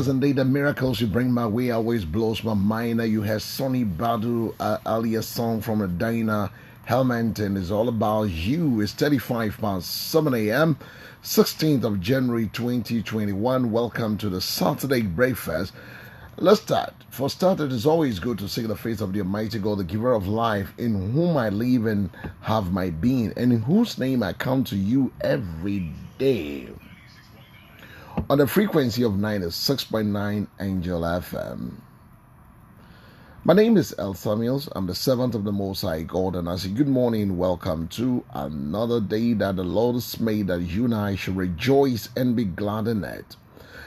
Yes, indeed, the miracles you bring my way always blows my mind. You have Sonny Badu uh, earlier song from a Dina Helmanton is all about you. It's 35 past 7 a.m. 16th of January 2021. Welcome to the Saturday breakfast. Let's start. For start, it is always good to seek the face of the Almighty God, the giver of life, in whom I live and have my being, and in whose name I come to you every day. On the frequency of 96.9 Angel FM. My name is El Samuels. I'm the servant of the Most High God, and I say good morning, welcome to another day that the Lord has made, that you and I should rejoice and be glad in it.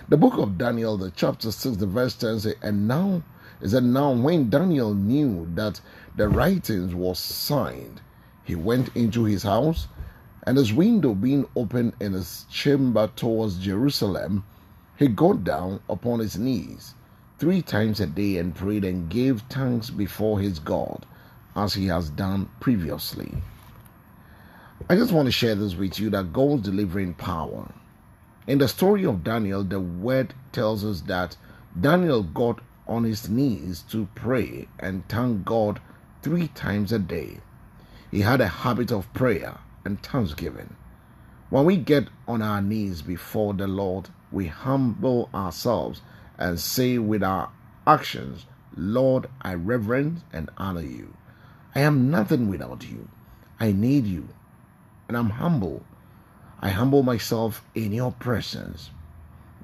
The book of Daniel, the chapter 6, the verse 10 says, And now is that now when Daniel knew that the writings was signed, he went into his house, and his window being open in his chamber towards Jerusalem, he got down upon his knees three times a day and prayed and gave thanks before his God, as he has done previously. I just want to share this with you that God's delivering power in the story of Daniel, the word tells us that Daniel got on his knees to pray and thank God three times a day. He had a habit of prayer and thanksgiving. When we get on our knees before the Lord, we humble ourselves and say with our actions, Lord, I reverence and honor you. I am nothing without you. I need you. And I'm humble I humble myself in your presence.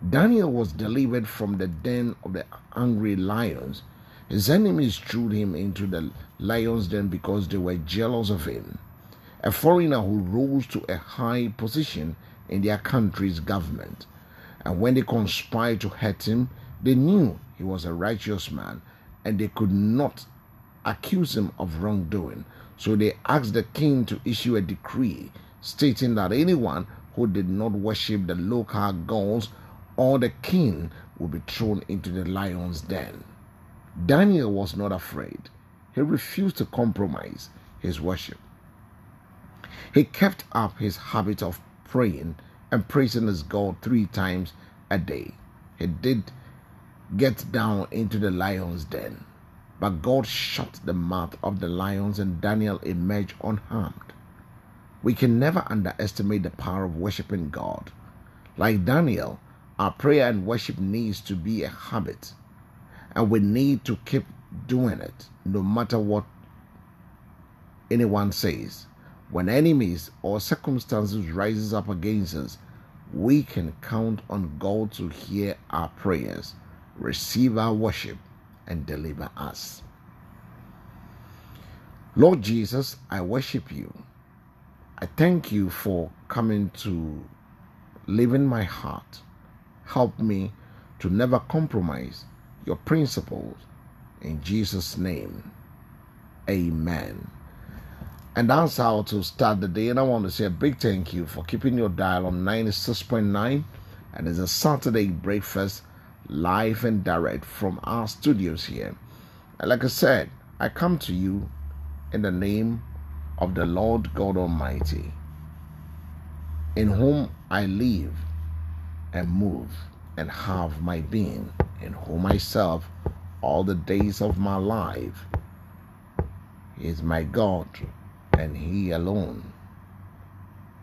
Daniel was delivered from the den of the angry lions. His enemies threw him into the lion's den because they were jealous of him. A foreigner who rose to a high position in their country's government. And when they conspired to hurt him, they knew he was a righteous man and they could not accuse him of wrongdoing. So they asked the king to issue a decree stating that anyone who did not worship the local gods or the king would be thrown into the lion's den. Daniel was not afraid. He refused to compromise his worship. He kept up his habit of praying and praising his God three times a day. He did get down into the lion's den, but God shut the mouth of the lions and Daniel emerged unharmed. We can never underestimate the power of worshiping God. Like Daniel, our prayer and worship needs to be a habit, and we need to keep doing it no matter what anyone says. When enemies or circumstances rises up against us, we can count on God to hear our prayers, receive our worship, and deliver us. Lord Jesus, I worship you. I thank you for coming to live in my heart. Help me to never compromise your principles. In Jesus' name, amen. And that's how to start the day. And I want to say a big thank you for keeping your dial on 96.9. And it's a Saturday breakfast live and direct from our studios here. And like I said, I come to you in the name of the Lord God Almighty, in whom I live and move and have my being, in whom I serve all the days of my life. He is my God, and He alone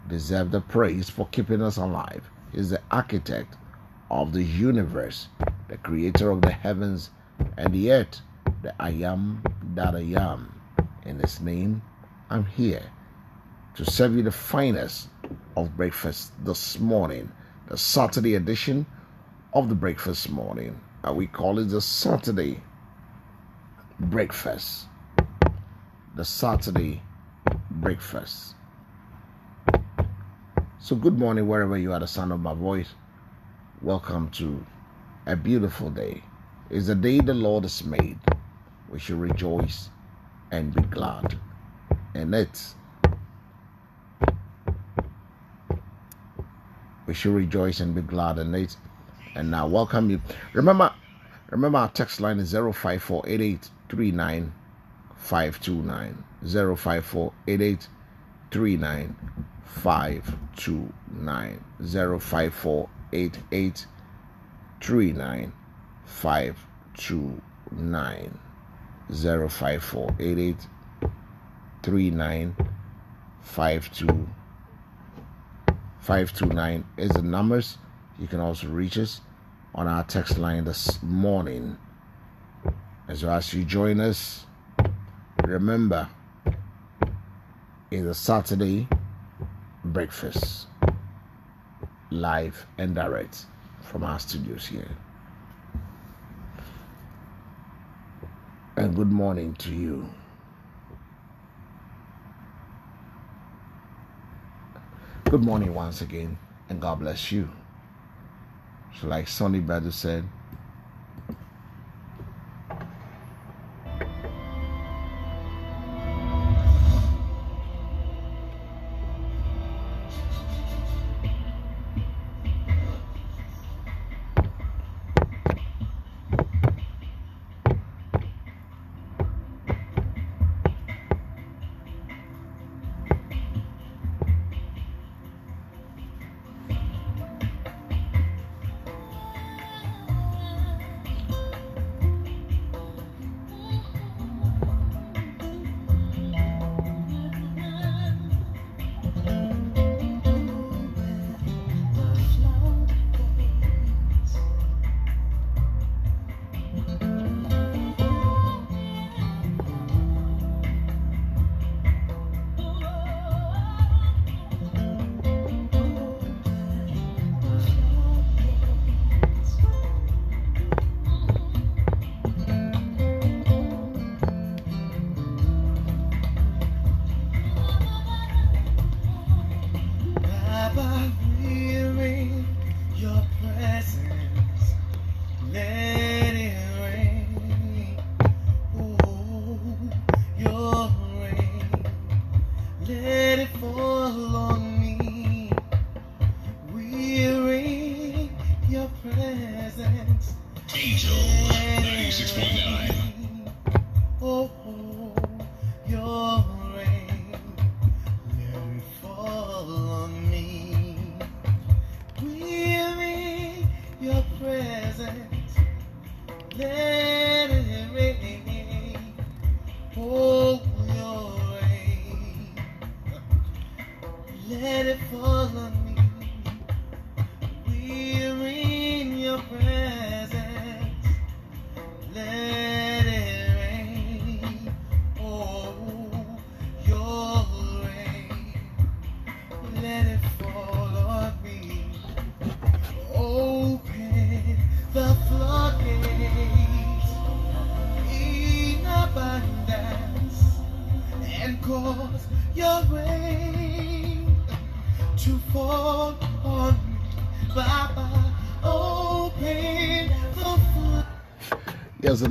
deserves the praise for keeping us alive. He is the architect of the universe, the creator of the heavens and earth, the I am that I am. In His name, I'm here to serve you the finest of breakfast this morning, the Saturday edition of the breakfast morning. And we call it the Saturday breakfast. The Saturday breakfast. So, good morning, wherever you are, the sound of my voice. Welcome to a beautiful day. It's the day the Lord has made. We should rejoice and be glad and it. We should rejoice and be glad in it. And now welcome you. Remember, remember our text line is 054 529 054 529 054 3959 05488 529 is the numbers. You can also reach us on our text line this morning. As well as you join us, remember it's a Saturday breakfast live and direct from our studios here. And good morning to you. Good morning once again, and God bless you. So, like Sonny Badu said,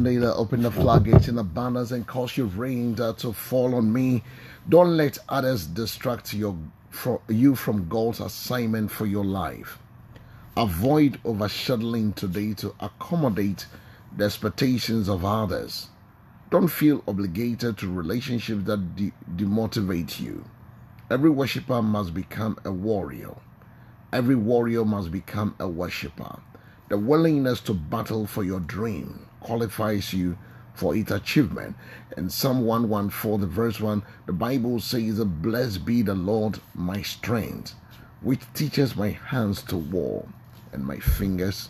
Yesterday, open the floodgates in banners and cause your rain to fall on me. Don't let others distract your, you from God's assignment for your life. Avoid overshadowing today to accommodate the expectations of others. Don't feel obligated to relationships that de- demotivate you. Every worshiper must become a warrior. Every warrior must become a worshiper. The willingness to battle for your dream qualifies you for its achievement. In Psalm 114, the verse 1, the Bible says, Blessed be the Lord my strength, which teaches my hands to war and my fingers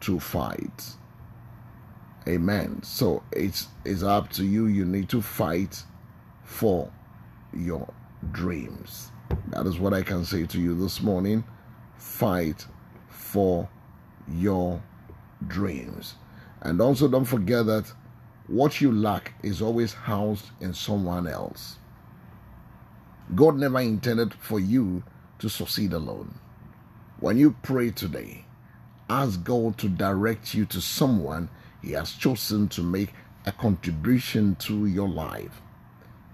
to fight. Amen. So it's it's up to you. You need to fight for your dreams. That is what I can say to you this morning. Fight for your dreams. And also don't forget that what you lack is always housed in someone else. God never intended for you to succeed alone. When you pray today, ask God to direct you to someone He has chosen to make a contribution to your life.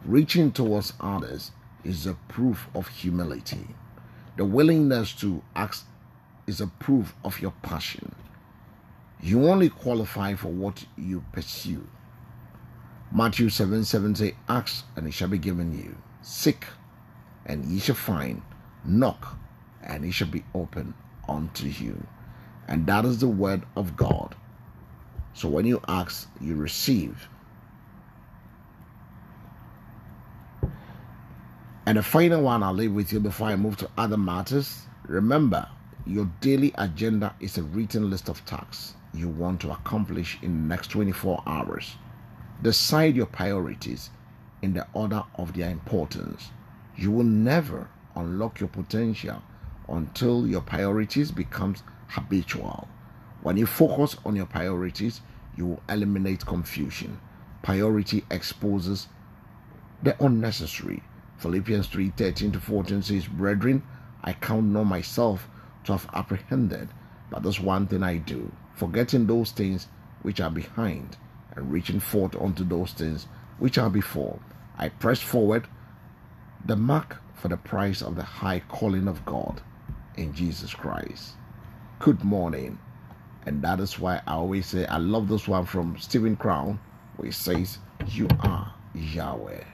Reaching towards others is a proof of humility. The willingness to ask is a proof of your passion. You only qualify for what you pursue. Matthew 7 7 say, Ask and it shall be given you. Seek and ye shall find. Knock and it shall be open unto you. And that is the word of God. So when you ask, you receive. And the final one I'll leave with you before I move to other matters. Remember, your daily agenda is a written list of tasks you want to accomplish in the next 24 hours. Decide your priorities in the order of their importance. You will never unlock your potential until your priorities becomes habitual. When you focus on your priorities, you will eliminate confusion. Priority exposes the unnecessary. Philippians 3 13 to 14 says, Brethren, I count not myself to have apprehended, but this one thing I do, forgetting those things which are behind, and reaching forth unto those things which are before. I press forward the mark for the price of the high calling of God in Jesus Christ. Good morning. And that is why I always say I love this one from Stephen Crown, where he says, You are Yahweh.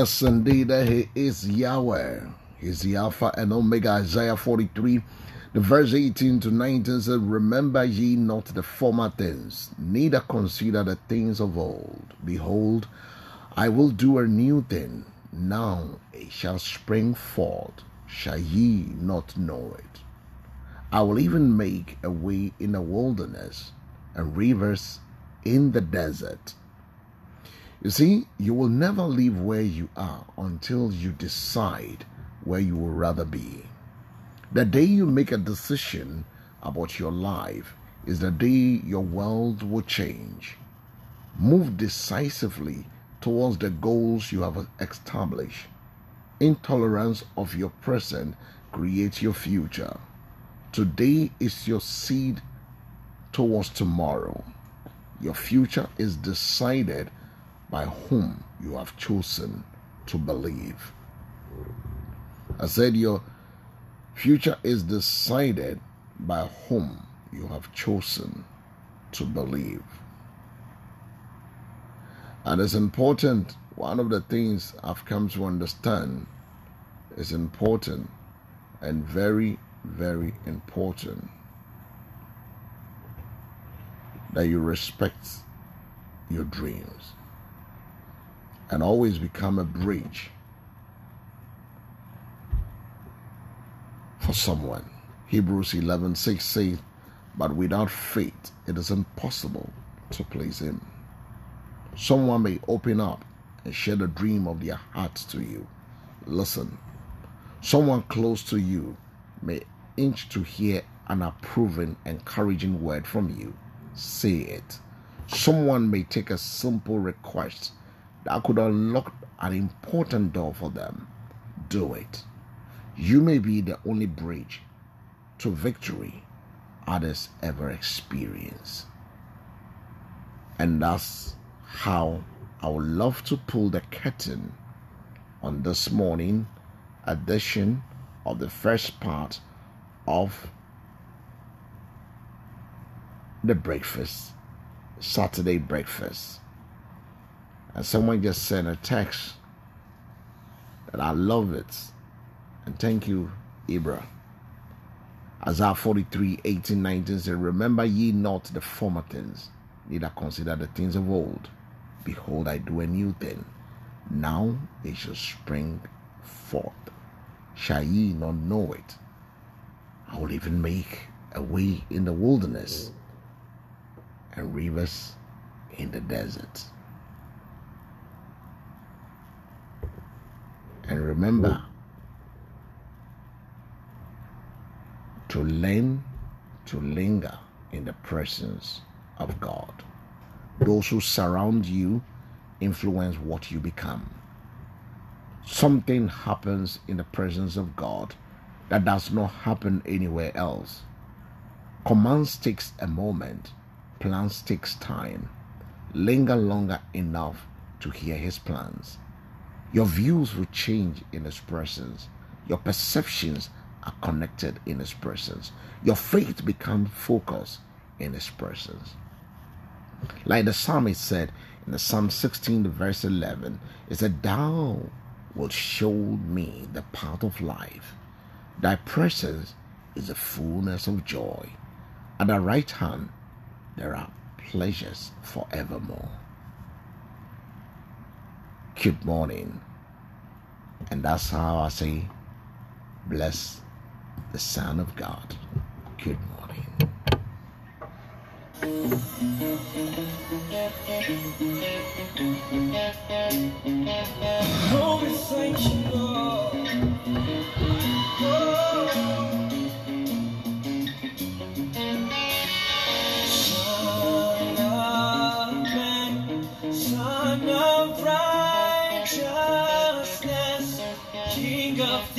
Yes, indeed, He is Yahweh. He's the Alpha and Omega. Isaiah 43, the verse 18 to 19 says, Remember ye not the former things, neither consider the things of old. Behold, I will do a new thing. Now it shall spring forth. Shall ye not know it? I will even make a way in the wilderness and rivers in the desert. You see, you will never leave where you are until you decide where you will rather be. The day you make a decision about your life is the day your world will change. Move decisively towards the goals you have established. Intolerance of your present creates your future. Today is your seed towards tomorrow. Your future is decided by whom you have chosen to believe. I said your future is decided by whom you have chosen to believe. And it's important, one of the things I've come to understand is important and very, very important that you respect your dreams and always become a bridge for someone. Hebrews 11 6 says, But without faith it is impossible to please Him. Someone may open up and share the dream of their heart to you. Listen, someone close to you may inch to hear an approving, encouraging word from you, say it. Someone may take a simple request that could unlock an important door for them. Do it. You may be the only bridge to victory others ever experience. And that's how I would love to pull the curtain on this morning edition of the first part of the breakfast, Saturday breakfast. And someone just sent a text that I love it. And thank you, Ibra. Isaiah 43, 18, 19 says, Remember ye not the former things, neither consider the things of old. Behold, I do a new thing. Now it shall spring forth. Shall ye not know it? I will even make a way in the wilderness and rivers in the desert. And remember to learn to linger in the presence of God. Those who surround you influence what you become. Something happens in the presence of God that does not happen anywhere else. Commands takes a moment, plans takes time. Linger longer enough to hear his plans. Your views will change in his presence. Your perceptions are connected in his presence. Your faith becomes focused in his presence. Like the psalmist said in the Psalm 16, verse 11, it said, Thou wilt show me the path of life. Thy presence is the fullness of joy. At thy right hand there are pleasures forevermore. Good morning. And that's how I say, bless the Son of God. Good morning.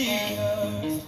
The earth,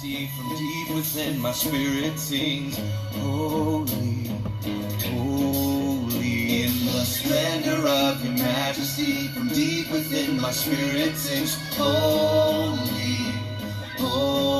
from deep within my spirit sings, Holy, Holy, in the splendor of your majesty. From deep within my spirit sings, Holy, Holy,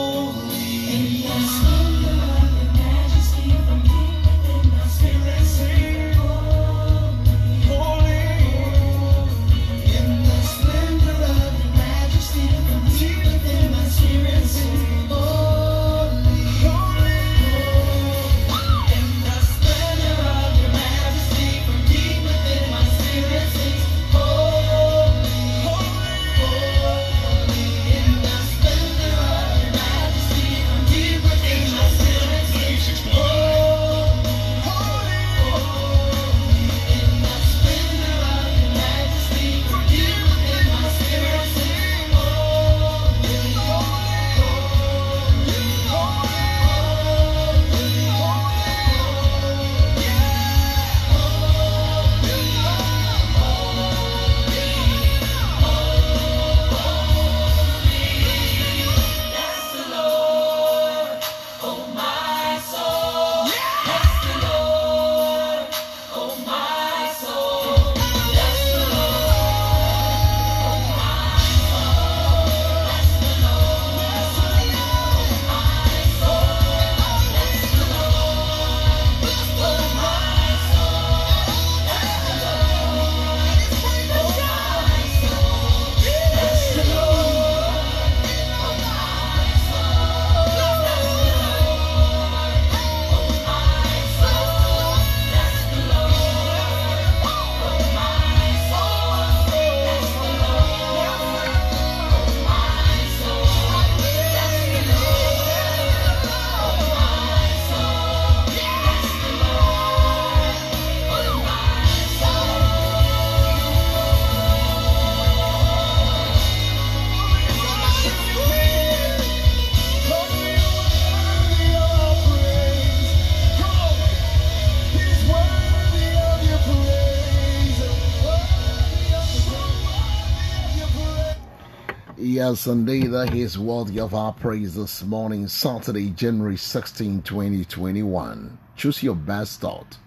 Yes, indeed, that is worthy of our praise this morning, Saturday, January 16, 2021. Choose your best thought.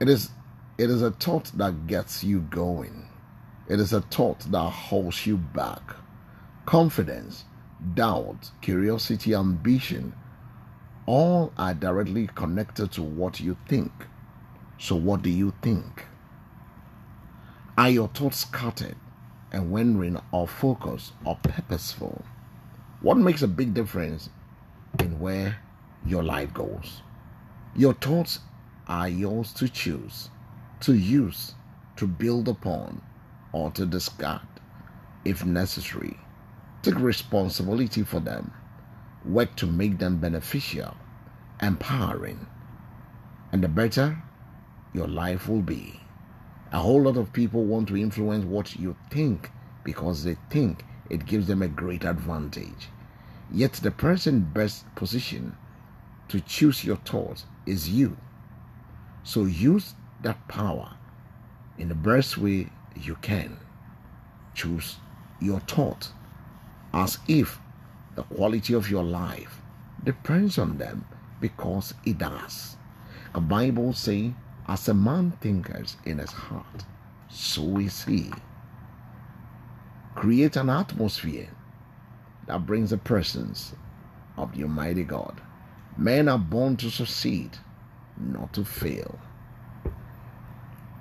It is it is a thought that gets you going. It is a thought that holds you back. Confidence, doubt, curiosity, ambition, all are directly connected to what you think. So, what do you think? Are your thoughts scattered and when wandering or focused or purposeful? What makes a big difference in where your life goes? Your thoughts are yours to choose, to use, to build upon, or to discard if necessary. Take responsibility for them. Work to make them beneficial, empowering, and the better your life will be. A whole lot of people want to influence what you think because they think it gives them a great advantage. Yet the person best positioned to choose your thoughts is you. So use that power in the best way you can. Choose your thought as if the quality of your life depends on them because it does. The Bible says, as a man thinketh in his heart, so is he. Create an atmosphere that brings the presence of the Almighty God. Men are born to succeed, not to fail.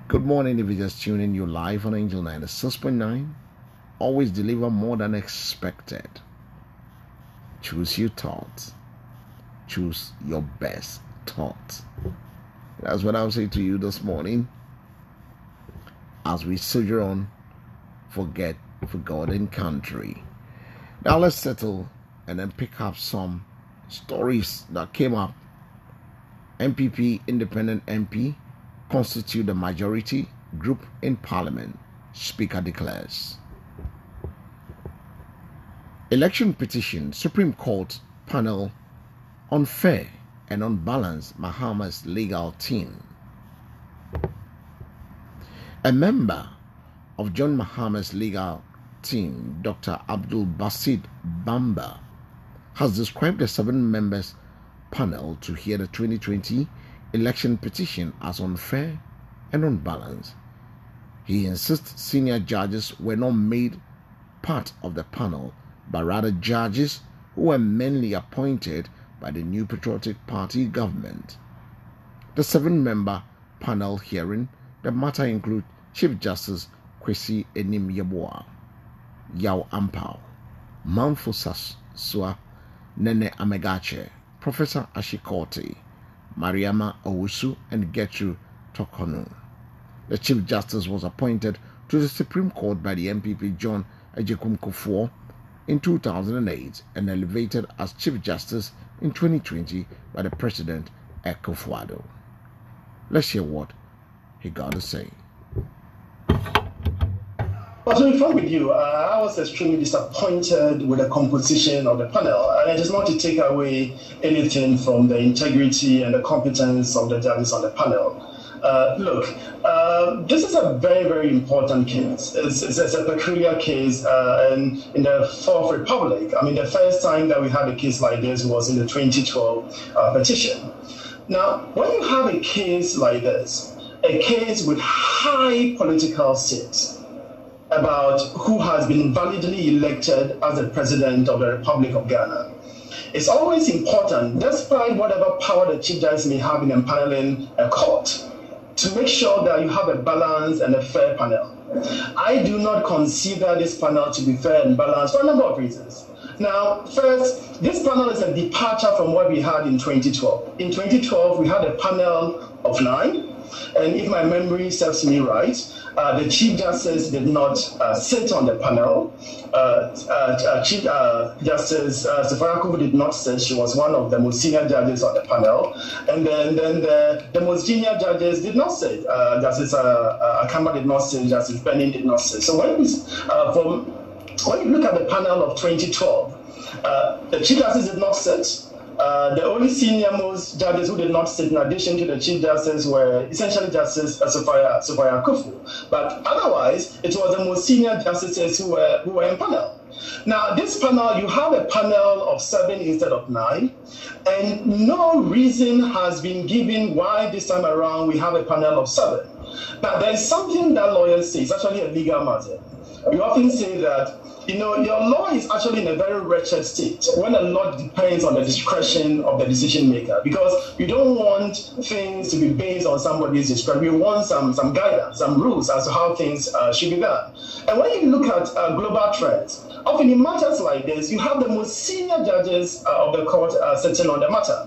Good morning, if you just tune in, you're live on Angel 96.9. Always deliver more than expected. Choose your thoughts. Choose your best thoughts. That's what I'll say to you this morning. As we on, forget forgotten country. Now let's settle and then pick up some stories that came up. NPP independent MP constitute the majority group in parliament. Speaker declares. Election petition Supreme Court panel unfair and unbalanced Mahama's legal team. A member of John Mahama's legal team, Dr. Abdul Basit Bamba, has described the seven members panel to hear the 2020 election petition as unfair and unbalanced. He insists senior judges were not made part of the panel, but rather judges who were mainly appointed by the new Patriotic Party government. The seven member panel hearing the matter include Chief Justice Kwesi Enim Yeboah, Yaw Appau, Manfo Sasua, Nene Amegatcher, Professor Ashie Kotey, Mariama Owusu, and Gertrude Torkornoo. The Chief Justice was appointed to the Supreme Court by the NPP John Agyekum Kufuor in 2008 and elevated as Chief Justice in 2020 by the President Akufo-Addo. Let's hear what he got to say. But to be frank with you, uh, I was extremely disappointed with the composition of the panel, and it is not to take away anything from the integrity and the competence of the judges on the panel. Uh, look, uh, this is a very, very important case. It's, it's, it's a peculiar case, uh, and in the Fourth Republic, I mean, the first time that we had a case like this was in the 2012 uh, petition. Now, when you have a case like this, a case with high political stakes, about who has been validly elected as the president of the Republic of Ghana. It's always important, despite whatever power the chief justice may have in empaneling a court, to make sure that you have a balanced and a fair panel. I do not consider this panel to be fair and balanced for a number of reasons. Now, first, this panel is a departure from what we had in 2012. In 2012, we had a panel of nine, and if my memory serves me right, uh, the Chief Justice did not uh, sit on the panel. Uh, uh Chief uh, Justice uh, Safari did not sit. She was one of the most senior judges on the panel. And then, then the, the most junior judges did not sit. Justice uh, Akamba did not sit. Justice Benin did not sit. So when, from, when you look at the panel of 2012, the Chief Justice did not sit. Uh, the only senior most judges who did not sit in addition to the Chief Justice were essentially Justice uh, Sophia, Sophia Akuffo. But otherwise, it was the most senior justices who were, who were in panel. Now, this panel, you have a panel of seven instead of nine, and no reason has been given why this time around we have a panel of seven. Now, there is something that lawyers say, it's actually a legal matter. We often say that you know, your law is actually in a very wretched state when a lot depends on the discretion of the decision maker because you don't want things to be based on somebody's discretion. You want some, some guidance, some rules as to how things uh, should be done. And when you look at uh, global trends, often in matters like this, you have the most senior judges uh, of the court uh, sitting on the matter.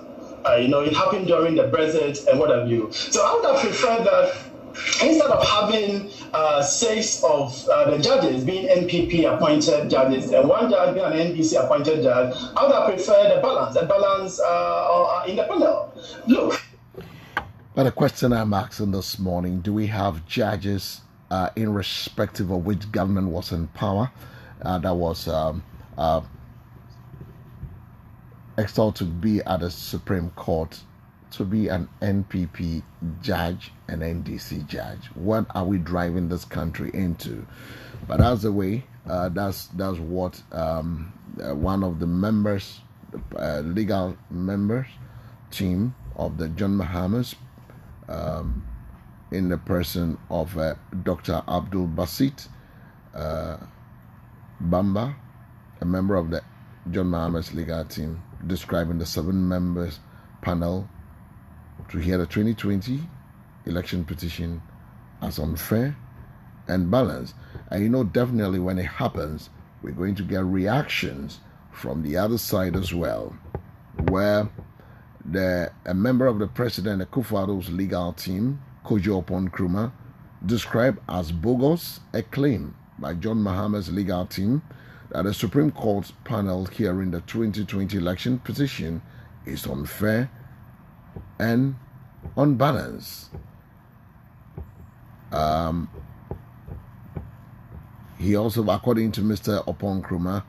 Uh, you know, it happened during the Brexit and what have you. So I would have preferred that instead of having uh, six of uh, the judges being NPP appointed judges and one judge being an NDC appointed judge, I would have preferred a balance, a balance uh, in the panel. Look. But the question I'm asking this morning do we have judges uh, irrespective of which government was in power uh, that was um, uh, to be at the Supreme Court to be an NPP judge, an NDC judge. What are we driving this country into? But that's the way. Uh, that's that's what um, uh, one of the members, uh, legal members, team of the John Mahama's, um, in the person of uh, Dr. Abdul Basit uh, Bamba, a member of the John Mahama's legal team, describing the seven members panel to hear the 2020 election petition as unfair and balanced. And you know, definitely when it happens, we're going to get reactions from the other side as well, where the a member of the President Akufo-Addo's legal team, Kojo Nkrumah, described as bogus a claim by John Mahama's legal team that the Supreme Court panel hearing the 2020 election petition is unfair and unbalanced. Um, he also, according to Mr. Oppong Nkrumah,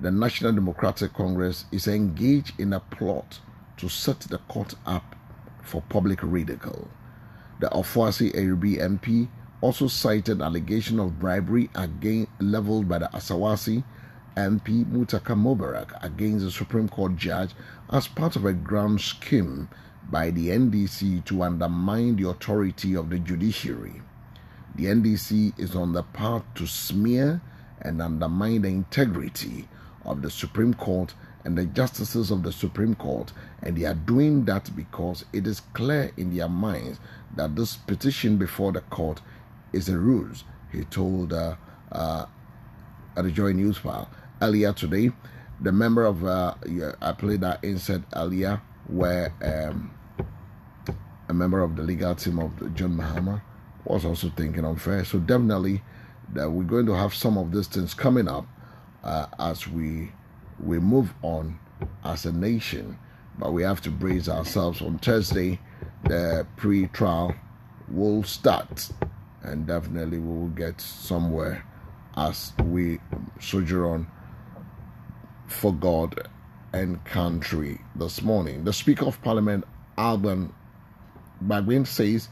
the National Democratic Congress is engaged in a plot to set the court up for public ridicule. The Ofoase Ayirebi MP also cited allegation of bribery again leveled by the Asawase MP Muntaka Mubarak against the Supreme Court judge as part of a grand scheme by the NDC to undermine the authority of the judiciary. The NDC is on the path to smear and undermine the integrity of the Supreme Court and the justices of the Supreme Court, and they are doing that because it is clear in their minds that this petition before the court is a ruse. He told uh, uh, at the Joy News file earlier today. The member of uh, I played that insert earlier, where um, a member of the legal team of John Mahama was also thinking unfair. So definitely, that we're going to have some of these things coming up uh, as we we move on as a nation. But we have to brace ourselves. On Thursday, the pre-trial will start, and definitely we will get somewhere as we sojourn for God and country this morning. The Speaker of Parliament, Alban Bagbin, says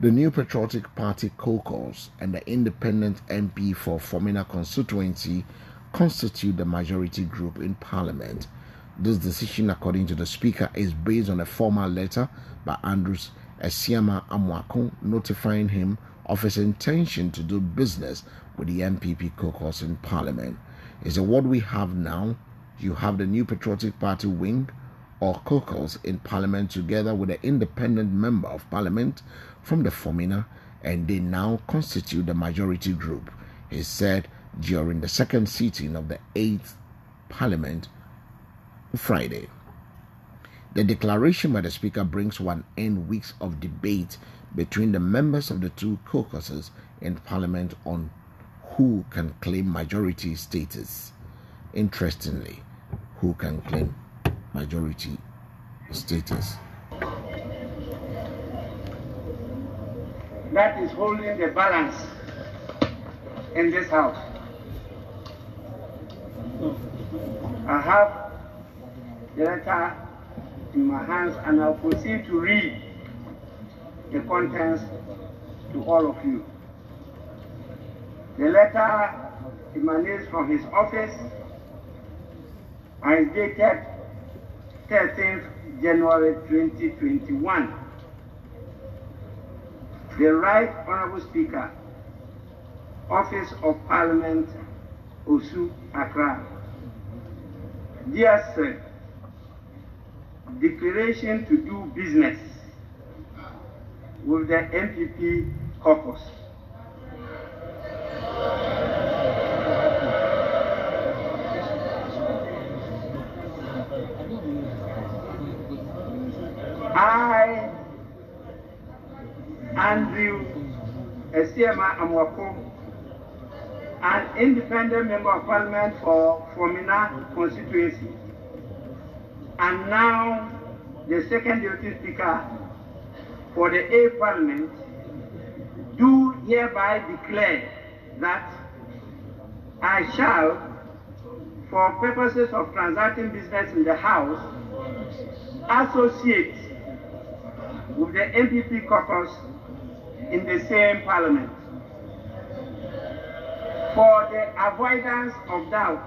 the new Patriotic Party caucus and the independent MP for Fomena constituency constitute the majority group in Parliament. This decision, according to the Speaker, is based on a formal letter by Andrews Asiamah Amoako notifying him of his intention to do business with the NPP caucus in Parliament. Is it what we have now? You have the new Patriotic Party wing or caucus in Parliament together with an independent member of Parliament from the Fomena, and they now constitute the majority group. He said during the second sitting of the 8th Parliament Friday. The declaration by the Speaker brings one end weeks of debate between the members of the two caucuses in Parliament on who can claim majority status. Interestingly, who can claim majority status? that is holding the balance in this house. I have the letter in my hands and I'll proceed to read the contents to all of you. The letter emanates from his office and is dated 13th January 2021. The Right Honorable Speaker, Office of Parliament, Osu, Accra. Dear Sir, declaration to do business with the NPP caucus. I, Andrew Asiamah Amoako, an independent member of parliament for Fomena constituency, and now the second deputy speaker for the A parliament, do hereby declare that I shall, for purposes of transacting business in the house, associate with the NPP caucus in the same parliament. For the avoidance of doubt,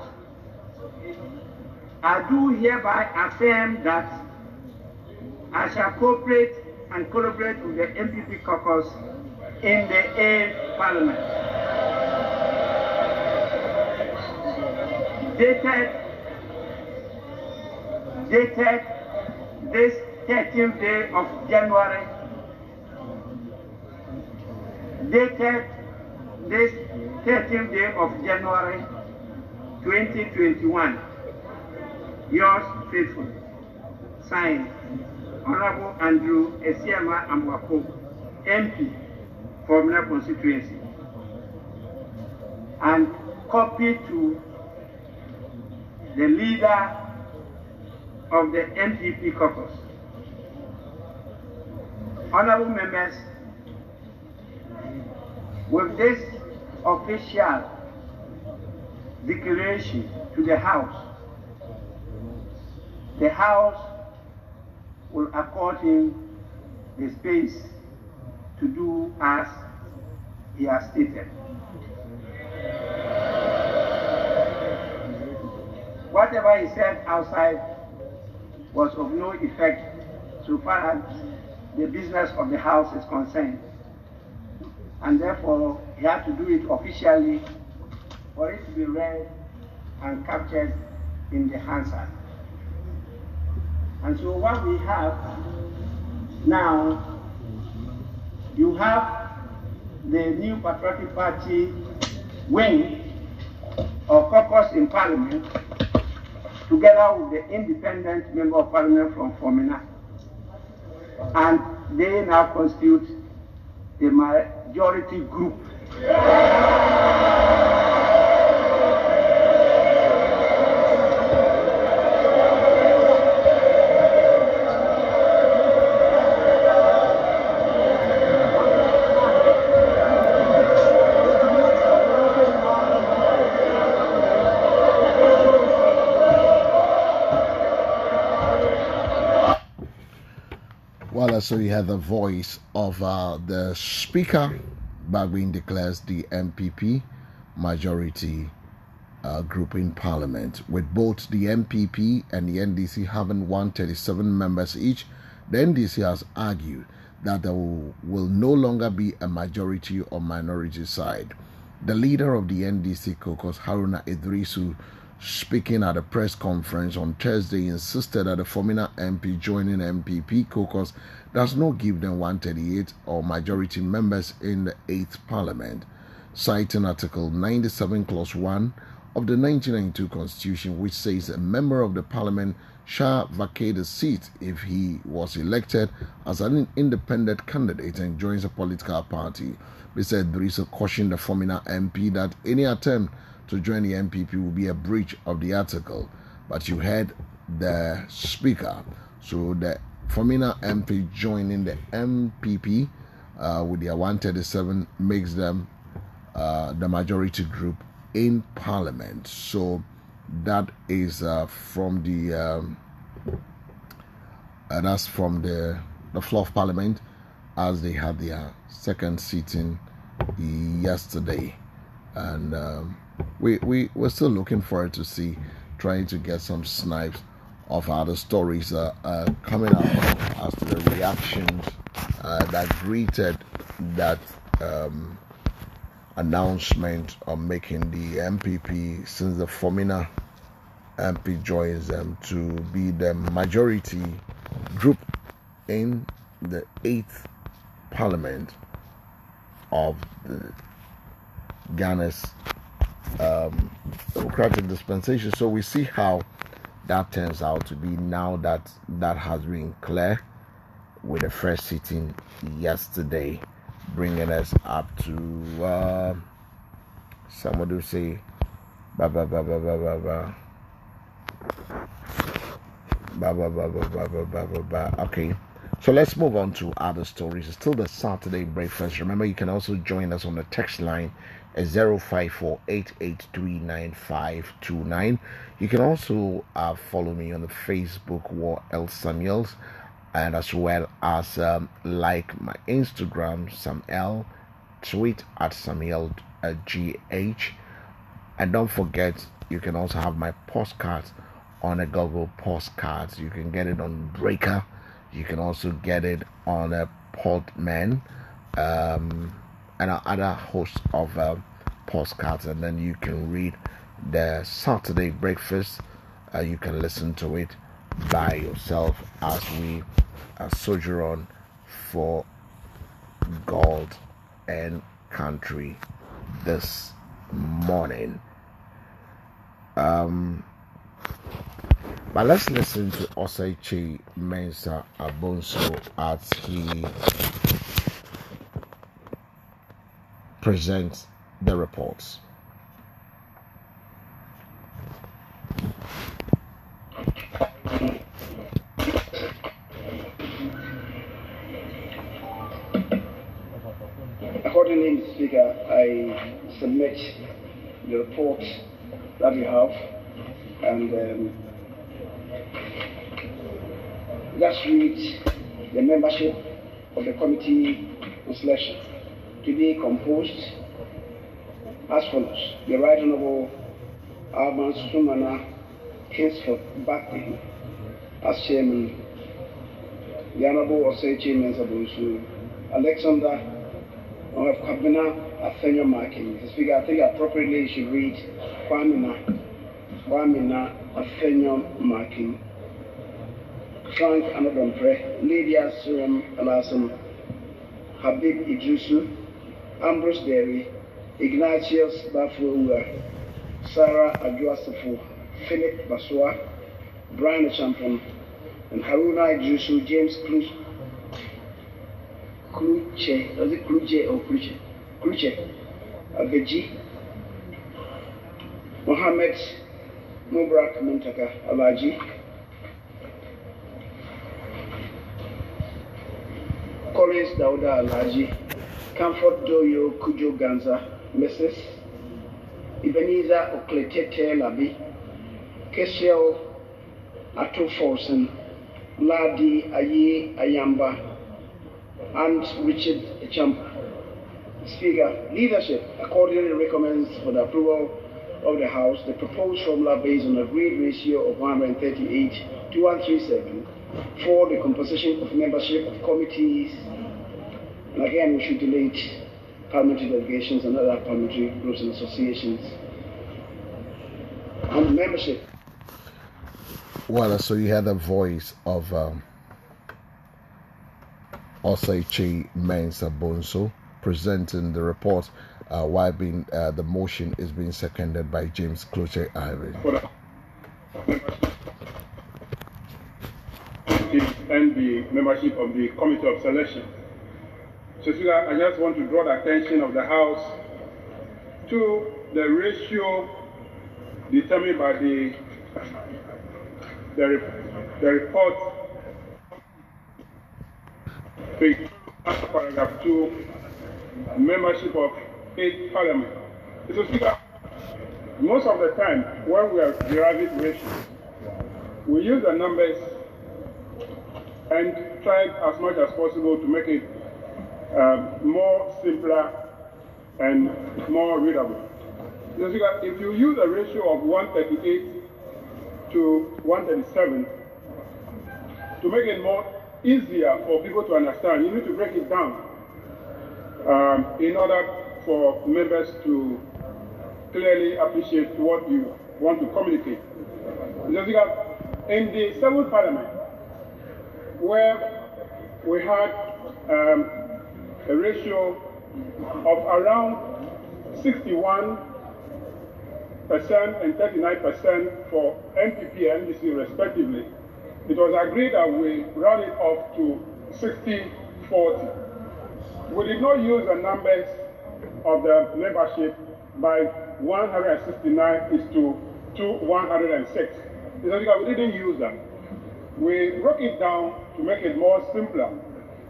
I do hereby affirm that I shall cooperate and collaborate with the NPP caucus in the A parliament. Dated, dated this 13th day of January, dated this 13th day of January 2021. Yours faithfully, signed Honorable Andrew Asiamah Amoako, MP, Fomena constituency, and copy to the leader of the NPP caucus. Honorable members, with this official declaration to the House, the House will accord him the space to do as he has stated. whatever he said outside was of no effect so far as the business of the house is concerned. And therefore, he had to do it officially for it to be read and captured in the Hansard. And so what we have now, you have the new Patriotic Party wing or caucus in Parliament together with the independent member of Parliament from Fomena. And they now constitute the majority group. Well, uh, so you have the voice of uh, the Speaker Bagbin declares the NPP majority uh, group in Parliament, with both the NPP and the NDC having 137 members each. The NDC has argued that there will, will no longer be a majority or minority side. The leader of the NDC caucus, Haruna Iddrisu, speaking at a press conference on Thursday, insisted that the former MP joining NPP caucus does not give them 138 or majority members in the 8th Parliament, citing Article 97, Clause 1 of the 1992 Constitution, which says a member of the Parliament shall vacate a seat if he was elected as an independent candidate and joins a political party. Mr. Iddrisu cautioned the former MP that any attempt to join the NPP will be a breach of the article. But you heard the speaker. So the Fomena MP joining the NPP uh, with their 137 makes them uh, the majority group in Parliament. So that is uh, from the um, uh, that's from the the floor of Parliament as they had their second sitting yesterday, and um, we we we're still looking forward to see trying to get some snipes of other stories uh, coming out as to the reactions uh, that greeted that um, announcement of making the NPP since the Fomena MP joins them to be the majority group in the eighth parliament of the Ghana's um, democratic dispensation. So we see how that turns out to be now that that has been clear with the first sitting yesterday, bringing us up to uh, someone do say ba ba ba ba ba ba ba. Ba, ba, ba, ba, ba, ba, ba, ba, ba. Okay, so let's move on to other stories. It's still the Saturday breakfast. Remember, you can also join us on the text line 0548839529. You can also uh, follow me on the Facebook War L Samuels and as well as um, like my Instagram Sam L, tweet at Samuel uh, GH, and don't forget you can also have my postcards on a Google Postcards. You can get it on Breaker. You can also get it on a Podman um, and other host of uh, postcards, and then you can read the Saturday breakfast. Uh, you can listen to it by yourself as we uh, sojourn for God and country this morning. Um, but let's listen to Oseichi Mensa Abonso as he presents the reports. Accordingly. Speaker, I submit the report that we have and um, let's read the membership of the committee on selection to be composed as follows. The Right Honorable Alban Sumana Kingsford Bagbin as chairman. The Honorable Osei Mensa Bonsu, Alexander of Kabina Afenyo Markin. Mr. Speaker, I think appropriately you should read Kwamina, Kwamina Afenyo Markin. Frank Annoh-Dompreh, Lydia Suram Alasam, Habib Iddrisu, Ambrose Derry, Ignatius Bafuwa, Sarah Adjuasafu, Philip Basua, Brian Champion, and Haruna Iddrisu, James Cruz, Kluche, was it Kluche or Kluche? Kluche, Avedzi, Mohammed Mubarak Muntaka Alaji, Collins Dauda Alaji, Comfort Doyo Kujo Ganza, Mrs. Ebenezer Okletete Labi, Cassiel Ato Forson, Ladi Aye Ayamba, and Richard Champa. Speaker, leadership accordingly recommends for the approval of the House the proposed formula based on a agreed ratio of 138 to 137 for the composition of membership of committees. And again, we should delete parliamentary delegations and other parliamentary groups and associations. On membership, Well, so you had the voice of um, Oseichi Mensa Bonso presenting the report uh, while being, uh, the motion is being seconded by James Klutse Avedzi. and the membership of the Committee of Selection. So, I just want to draw the attention of the House to the ratio determined by the the, the report paragraph 2 membership of eight parliament. So, Speaker, most of the time when we are deriving ratios, we use the numbers and try as much as possible to make it um, more simpler and more readable. If you use a ratio of 138 to 137, to make it more easier for people to understand, you need to break it down um, in order for members to clearly appreciate what you want to communicate. In the seventh parliament, where we had um, a ratio of around 61 percent and 39 percent for NPP and NDC respectively, it was agreed that we round it up to 60-40. We did not use the numbers of the membership by 169 is to, to 106. It's because we didn't use that. We broke it down to make it more simpler.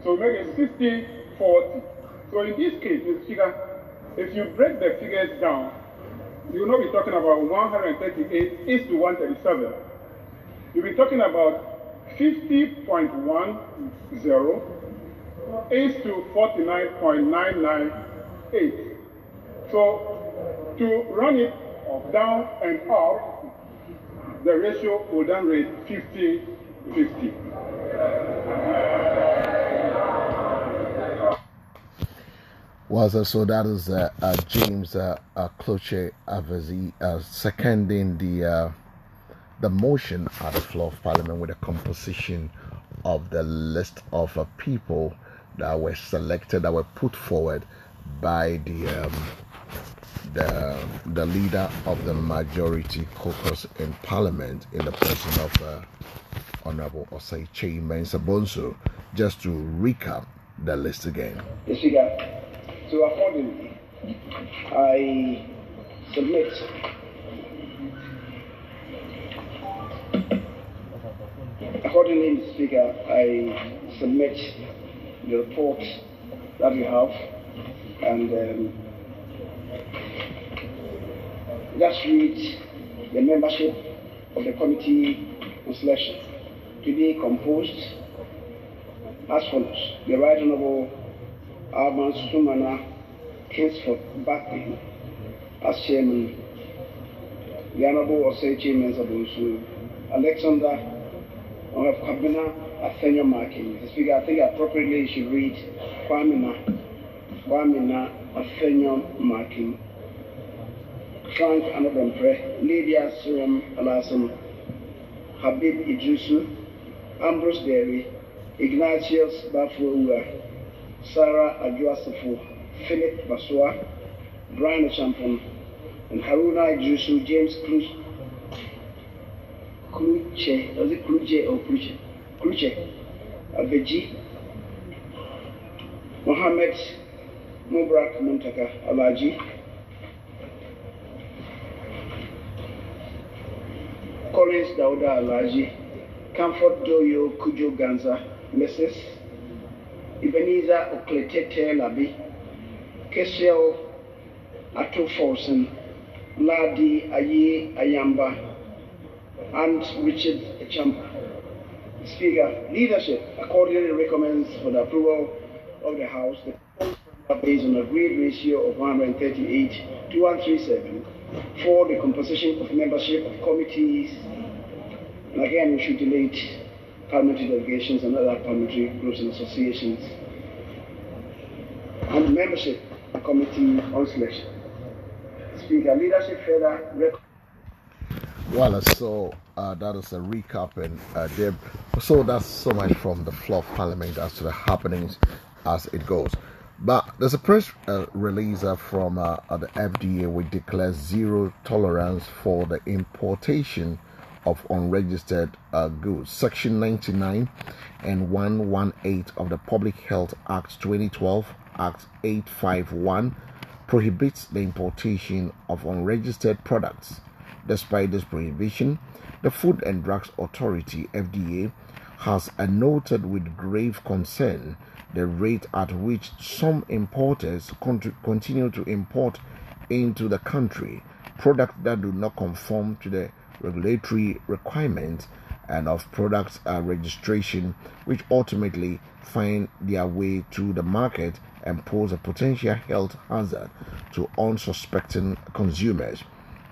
So we make it 60 40. So in this case. Speaker, if you break the figures down, you will not be talking about 138 is to 137. You'll be talking about 50.10 is to 49.998. So to run it down and up, the ratio will then read 50 50. Was so that is uh, uh, James uh, uh, Klutse Avedzi uh, seconding the uh, the motion at the floor of Parliament with the composition of the list of uh, people that were selected that were put forward by the um, the the leader of the majority caucus in Parliament in the person of uh, Honorable Osei Kyei Mensah Bonsu. Just to recap the list again. So accordingly, I submit Accordingly, Mr. Speaker, I submit the report that we have and um, just read the membership of the committee on selection to be composed as follows. The Right Honorable Alban Sumana Kingsford Bagbin as chairman. the Honorable Osei Kyei Mensah Alexander of Kwabena Afenyo Markin. Mr. Speaker, I think appropriately you should read Kwamina, Kwamina Afenyo Markin. Frank Annoh-Dompreh, Lydia Suram Alasam, Habib Iddrisu, Ambrose Derry, Ignatius Bafuwa, Sarah Adjuasafu, Philip Basua, Brian Champon, and Haruna Iddrisu, James Cruz, Kluche, was it Kluche or Kluche? Kluche, Avedzi, Mohammed Mubrak Muntaka Alaji, Collins Dauda Alaji, Comfort Doyo Kujo Ganza, Mrs. Ebenezer Okletete Labi, Cassiel Ato Forson, Ladi Aye Ayamba, and Richard Champa. Speaker, leadership accordingly recommends for the approval of the House based on a agreed ratio of 138 to 137 for the composition of membership of committees. Again, we should delete parliamentary delegations and other parliamentary groups and associations. And membership committee on selection. Speaker, leadership further Well, so uh, that is a recap, and uh, Deb. So that's so much from the floor of Parliament as to the happenings as it goes. But there's a press uh, release uh, from uh, uh, the FDA which declares zero tolerance for the importation of unregistered uh, goods. Section 99 and 118 of the Public Health Act 2012, Act 851, prohibits the importation of unregistered products. Despite this prohibition, the Food and Drugs Authority (FDA) has noted with grave concern the rate at which some importers con- continue to import into the country products that do not conform to the regulatory requirements and of products uh, registration, which ultimately find their way to the market and pose a potential health hazard to unsuspecting consumers.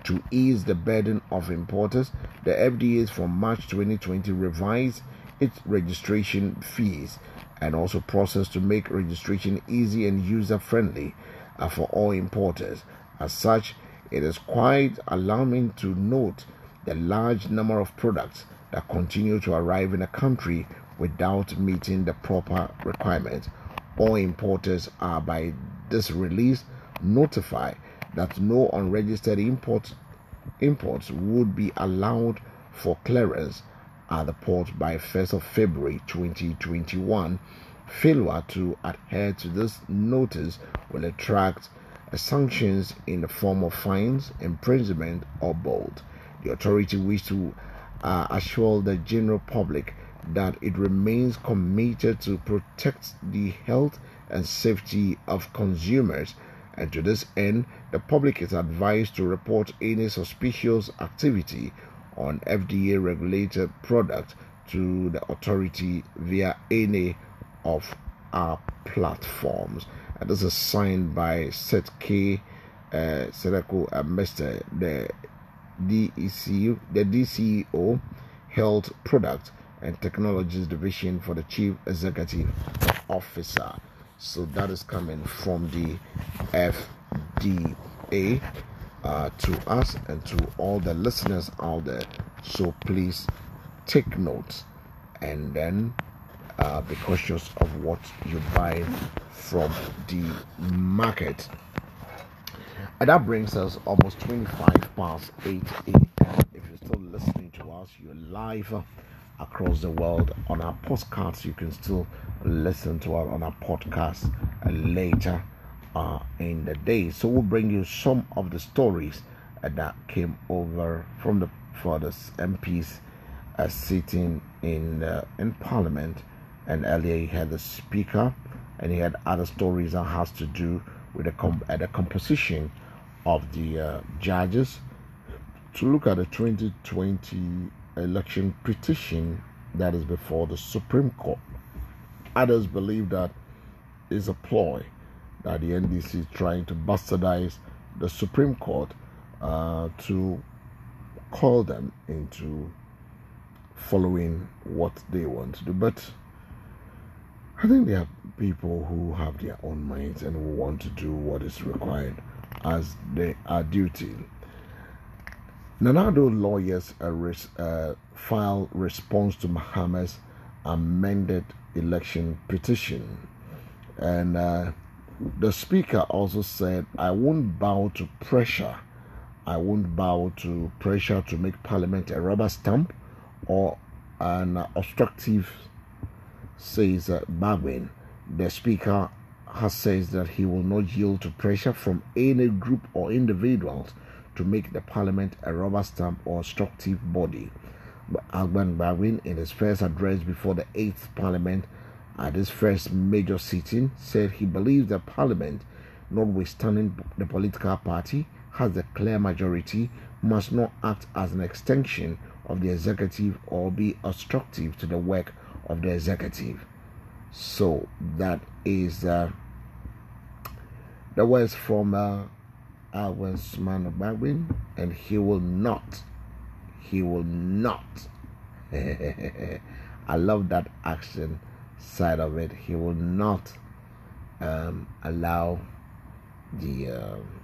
To ease the burden of importers, the FDA from March 2020 revised its registration fees and also process to make registration easy and user friendly uh, for all importers. As such, it is quite alarming to note the large number of products that continue to arrive in a country without meeting the proper requirements. All importers are by this release notified that no unregistered import, imports would be allowed for clearance at the port by 1st of February 2021. Failure to adhere to this notice will attract sanctions in the form of fines, imprisonment, or both. The authority wishes to uh, assure the general public that it remains committed to protect the health and safety of consumers and to this end, the public is advised to report any suspicious activity on FDA regulated products to the authority via any of our platforms. And this is signed by Seth K. Uh, Sedeko uh, Mr. the DECU, the DCEO Health Product and Technologies Division for the Chief Executive Officer. So that is coming from the FDA uh, to us and to all the listeners out there. So please take notes and then uh, be cautious of what you buy from the market. And that brings us almost 25 past 8 a.m. If you're still listening to us, you're live across the world on our postcards. You can still listen to us on our podcast later uh, in the day. So we'll bring you some of the stories uh, that came over from the for the MPs uh, sitting in uh, in Parliament. And earlier he had the Speaker, and he had other stories that has to do with the, com- uh, the composition of the uh, judges to look at the 2020 election petition that is before the Supreme Court. Others believe that is a ploy that the NDC is trying to bastardize the Supreme Court uh, to call them into following what they want to do. But I think there are people who have their own minds and who want to do what is required as they are duty. Nana Addo lawyers uh, res- uh, filed response to Mahama's amended election petition. And uh, the speaker also said, I won't bow to pressure. I won't bow to pressure to make parliament a rubber stamp or an obstructive, says uh, Bagbin. The speaker has says that he will not yield to pressure from any group or individuals to make the parliament a rubber stamp or obstructive body. But Alban Bagbin, in his first address before the 8th parliament at his first major sitting, said he believes that parliament, notwithstanding the political party, has a clear majority, must not act as an extension of the executive or be obstructive to the work of the executive. So that is uh, the words from uh, Alwyn's man of Bagbin, and he will not, he will not. I love that action side of it. He will not um, allow the um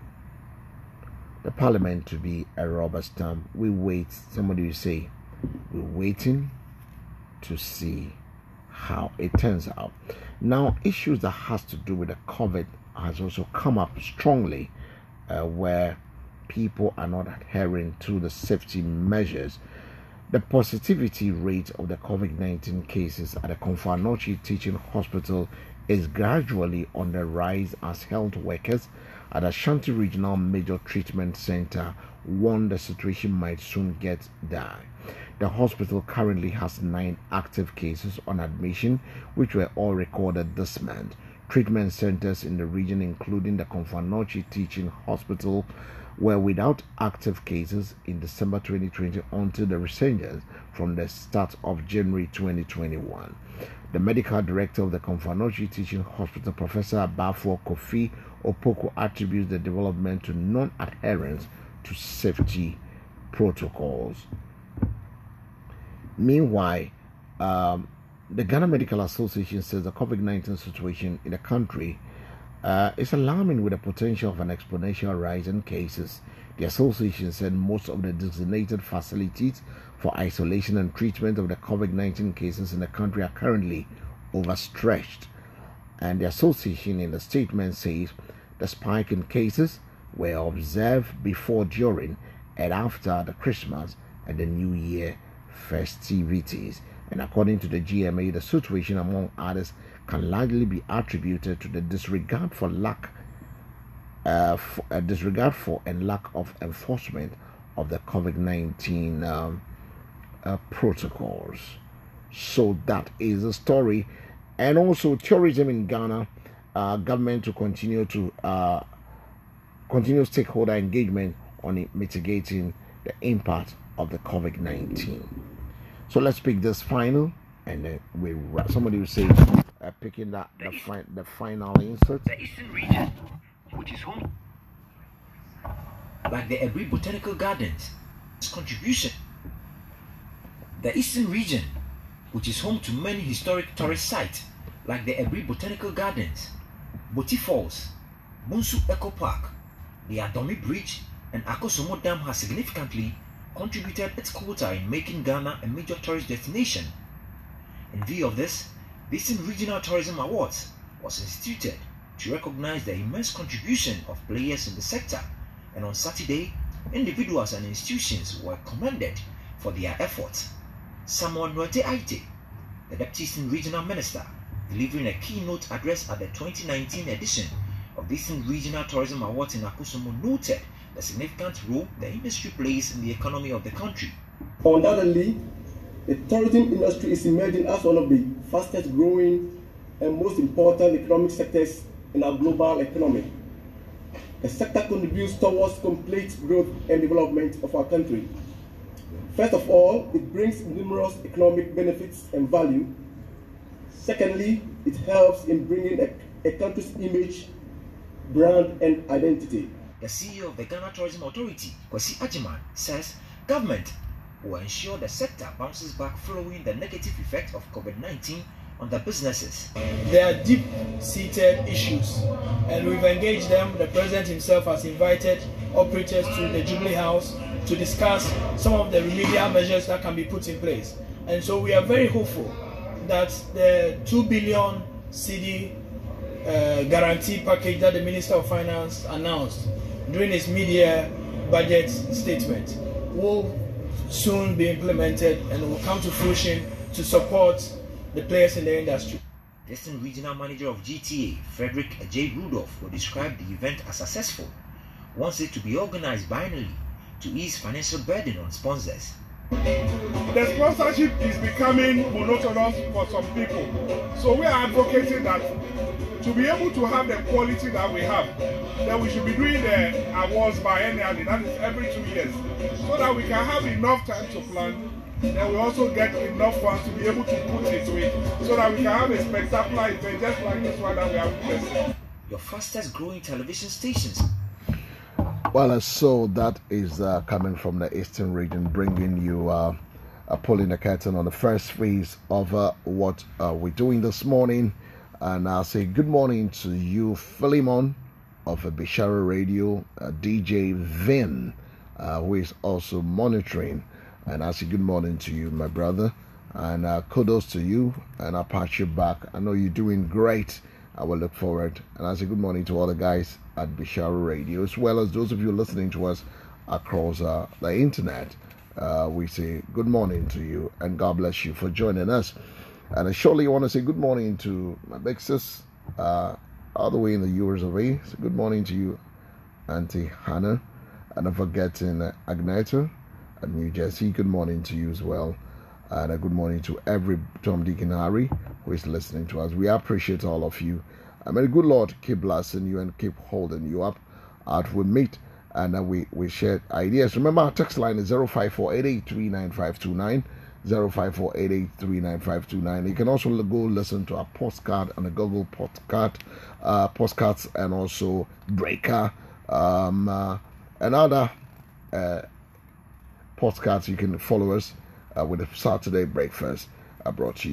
the parliament to be a rubber stamp. We wait. Somebody will say, we're waiting to see how it turns out. Now, issues that has to do with the COVID has also come up strongly, uh, where people are not adhering to the safety measures. The positivity rate of the COVID 19 cases at the Komfo Anokye Teaching Hospital is gradually on the rise as health workers at Ashanti Regional Major Treatment Center warn the situation might soon get dire. The hospital currently has nine active cases on admission, which were all recorded this month. Treatment centers in the region, including the Komfo Anokye Teaching Hospital, were without active cases in December 2020 until the resurgence from the start of January 2021. The medical director of the Komfo Anokye Teaching Hospital, Professor Abafo Kofi Opoko, attributes the development to non adherence to safety protocols. Meanwhile, um, the Ghana Medical Association says the COVID 19 situation in the country uh, is alarming with the potential of an exponential rise in cases. The association said most of the designated facilities for isolation and treatment of the COVID 19 cases in the country are currently overstretched. And the association in the statement says the spike in cases were observed before, during, and after the Christmas and the New Year festivities. And according to the GMA, the situation, among others, can largely be attributed to the disregard for lack, uh, for, uh, disregard for and lack of enforcement of the COVID nineteen um, uh, protocols. So that is the story, and also tourism in Ghana. Uh, government to continue to uh, continue stakeholder engagement on it mitigating the impact of the COVID nineteen. So let's pick this final, and then we wrap. Somebody will say, uh, picking that the, fi- the final insert. the eastern region, which is home, like the Aburi Botanical Gardens, its contribution. The eastern region, which is home to many historic tourist sites, like the Aburi Botanical Gardens, Boti Falls, Bunso Eco Park, the Adomi Bridge, and Akosombo Dam, has significantly contributed its quota in making Ghana a major tourist destination. In view of this, the Eastern Regional Tourism Awards was instituted to recognize the immense contribution of players in the sector, and on Saturday, individuals and institutions were commended for their efforts. Samuel Nuertey Ayertey, the Deputy Regional Minister, delivering a keynote address at the 2019 edition of the Eastern Regional Tourism Awards in Akosombo, noted the significant role the industry plays in the economy of the country. Undoubtedly, the tourism industry is emerging as one of the fastest growing and most important economic sectors in our global economy. The sector contributes towards complete growth and development of our country. First of all, it brings numerous economic benefits and value. Secondly, it helps in bringing a, a country's image, brand, and identity. The CEO of the Ghana Tourism Authority, Kwasi Agyeman, says Government will ensure the sector bounces back following the negative effect of COVID 19 on the businesses. There are deep seated issues, and we've engaged them. The president himself has invited operators to the Jubilee House to discuss some of the remedial measures that can be put in place. And so we are very hopeful that the 2 billion CD uh, guarantee package that the Minister of Finance announced during his media budget statement will soon be implemented and will come to fruition to support the players in the industry. Distant Regional Manager of GTA, Frederick J. Rudolph, will describe the event as successful, wants it to be organized biannually to ease financial burden on sponsors. The sponsorship is becoming monotonous for some people. So we are advocating that to be able to have the quality that we have, that we should be doing the awards biennially, that is every two years, so that we can have enough time to plan. Then we also get enough funds to be able to put into it, so that we can have a spectacular event just like this one that we have witnessed. Your fastest growing television stations Well, so that is uh, coming from the Eastern region, bringing you uh, uh, pulling the curtain on the first phase of uh, what uh, we're doing this morning. And I'll say good morning to you, Philemon of Bishara Radio, uh, DJ Vin, who is also monitoring. And I say good morning to you, my brother. And kudos to you. And I'll patch you back. I know you're doing great. I will look forward. And I say good morning to all the guys at Bishara Radio, as well as those of you listening to us across uh, the internet. Uh, we say good morning to you and God bless you for joining us. And I surely want to say good morning to my big sis, uh, all the way in the US of A. So good morning to you, Auntie Hannah. And I'm forgetting Agneta at New Jersey. Good morning to you as well. And a good morning to every Tom, and Harry who is listening to us. We appreciate all of you. I may the good Lord keep blessing you and keep holding you up out we meet and uh, we, we share ideas. Remember, our text line is 054 054 You can also go listen to our postcard on the Google Postcard, uh, postcards, and also Breaker, um, uh, uh, postcards. You can follow us uh, with the Saturday breakfast uh, brought to you.